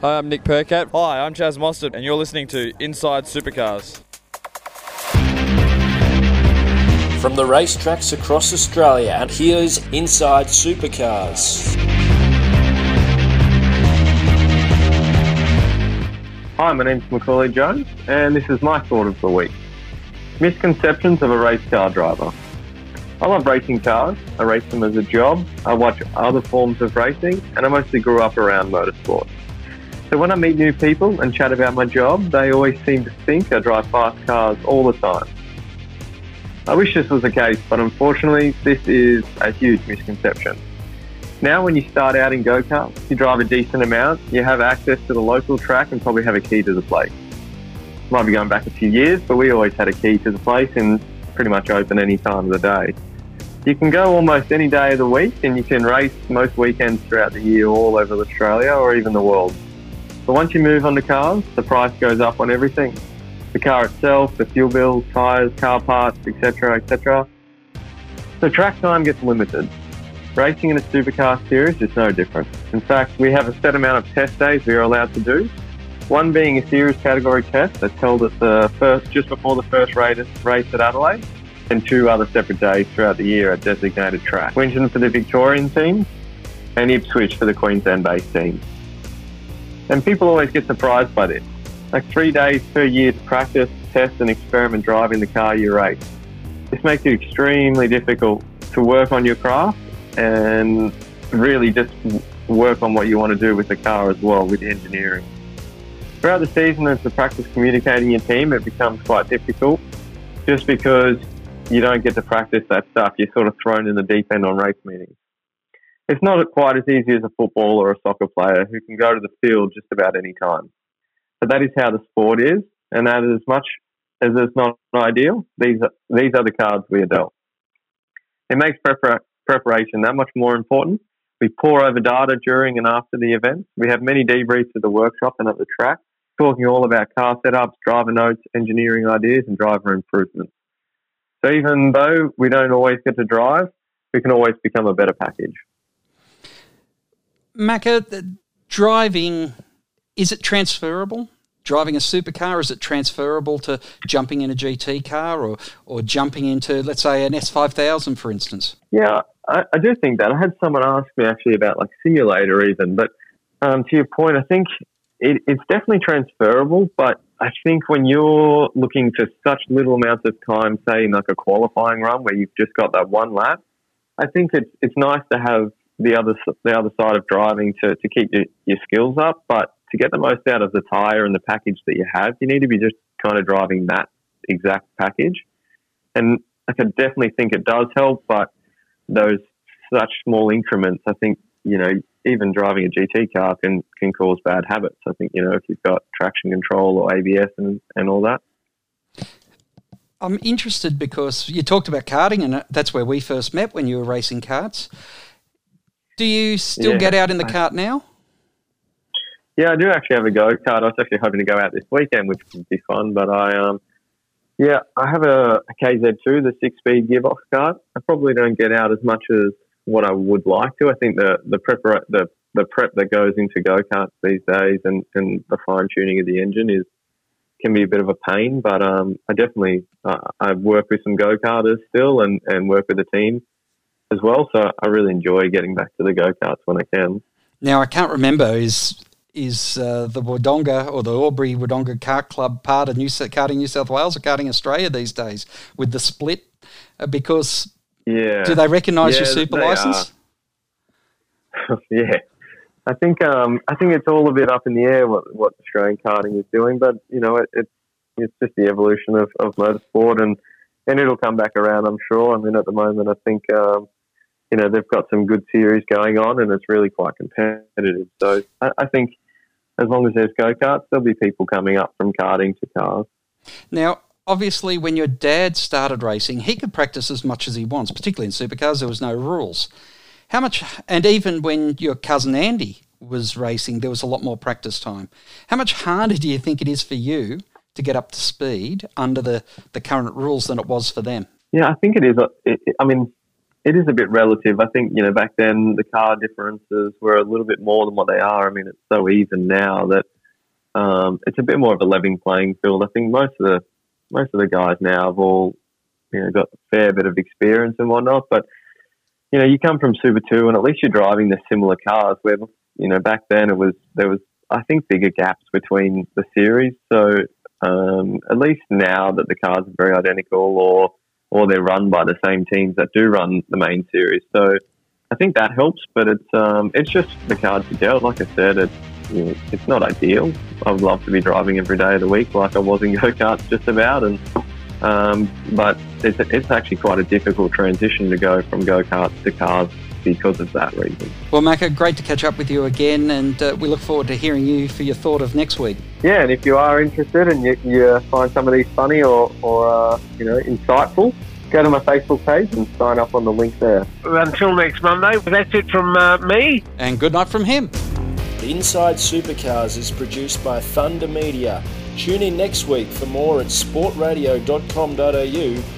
Hi, I'm Nick Percat. Hi, I'm Chaz Mostert, and you're listening to Inside Supercars. From the racetracks across Australia, and here's Inside Supercars. Hi, my name's Macauley Jones, and this is my thought of the week. Misconceptions of a race car driver. I love racing cars. I race them as a job. I watch other forms of racing, and I mostly grew up around motorsport. So when I meet new people and chat about my job, they always seem to think I drive fast cars all the time. I wish this was the case, but unfortunately, this is a huge misconception. Now, when you start out in go karts, you drive a decent amount, you have access to the local track and probably have a key to the place. Might be going back a few years, but we always had a key to the place and pretty much open any time of the day. You can go almost any day of the week and you can race most weekends throughout the year all over Australia or even the world. But once you move on to cars, the price goes up on everything. The car itself, the fuel bills, tyres, car parts, etc., etc. So track time gets limited. Racing in a supercar series is no different. In fact, we have a set amount of test days we are allowed to do. One being a series category test that's held at the first, just before the first race at Adelaide, and two other separate days throughout the year at designated tracks. Winton for the Victorian team, and Ipswich for the Queensland-based team. And people always get surprised by this. Like three days per year to practice, test, and experiment driving the car you race. This makes it extremely difficult to work on your craft and really just work on what you want to do with the car as well with engineering. Throughout the season, as the practice communicating your team, it becomes quite difficult just because you don't get to practice that stuff. You're sort of thrown in the deep end on race meetings it's not quite as easy as a football or a soccer player who can go to the field just about any time. But that is how the sport is, and that is as much as it's not ideal. These are, these are the cards we are dealt. It makes prepar- preparation that much more important. We pour over data during and after the event. We have many debriefs at the workshop and at the track, talking all about car setups, driver notes, engineering ideas, and driver improvements. So even though we don't always get to drive, we can always become a better package. Macca, driving, is it transferable? Driving a supercar, is it transferable to jumping in a GT car or, or jumping into, let's say, an S5000, for instance? Yeah, I, I do think that. I had someone ask me actually about like simulator even, but um, to your point, I think it, it's definitely transferable, but I think when you're looking for such little amounts of time, say in like a qualifying run where you've just got that one lap, I think it's it's nice to have the other the other side of driving to, to keep your, your skills up, but to get the most out of the tire and the package that you have, you need to be just kind of driving that exact package. And I can definitely think it does help, but those such small increments, I think you know even driving a GT car can can cause bad habits. I think you know if you've got traction control or ABS and and all that. I'm interested because you talked about karting, and uh, that's where we first met when you were racing karts. Do you still yeah. get out in the kart now? Yeah, I do actually have a go kart. I was actually hoping to go out this weekend, which would be fun. But I, um, yeah, I have a, a KZ2, the six-speed gearbox kart. I probably don't get out as much as what I would like to. I think the the prep the the prep that goes into go karts these days and, and the fine tuning of the engine is can be a bit of a pain. But um, I definitely uh, I work with some go karters still and, and work with the team as well. So I really enjoy getting back to the go karts when I can. Now I can't remember is is uh, the Wodonga or the Albury Wodonga Kart Club part of New Karting New South Wales or Karting Australia these days with the split? Uh, because yeah, do they recognise yeah, your super license? yeah, I think um, I think it's all a bit up in the air what, what Australian karting is doing, but you know it, it's it's just the evolution of, of motorsport and and it'll come back around, I'm sure. I mean, at the moment, I think um, you know, they've got some good series going on and it's really quite competitive. So I, I think as long as there's go karts, there'll be people coming up from karting to cars. Now, obviously, when your dad started racing, he could practice as much as he wants, particularly in supercars, there was no rules. How much, and even when your cousin Andy was racing, there was a lot more practice time. How much harder do you think it is for you to get up to speed under the, the current rules than it was for them? Yeah, I think it is. It, I mean, it is a bit relative. I think you know back then the car differences were a little bit more than what they are. I mean, it's so even now that um, it's a bit more of a level playing field. I think most of the most of the guys now have all you know got a fair bit of experience and whatnot. But you know, you come from Super Two, and at least you're driving the similar cars. Where you know back then it was there was I think bigger gaps between the series. So um, at least now that the cars are very identical, or or they're run by the same teams that do run the main series. So I think that helps, but it's um, it's just the cards to gel. Like I said, it's it's not ideal. I would love to be driving every day of the week, like I was in go karts, just about. And um, but it's it's actually quite a difficult transition to go from go karts to cars because of that reason. Well, Macca, great to catch up with you again, and uh, we look forward to hearing you for your thought of next week. Yeah, and if you are interested and you, you find some of these funny or, or uh, you know insightful, go to my Facebook page and sign up on the link there. Until next Monday, that's it from uh, me. And good night from him. Inside Supercars is produced by Thunder Media. Tune in next week for more at sportradio.com.au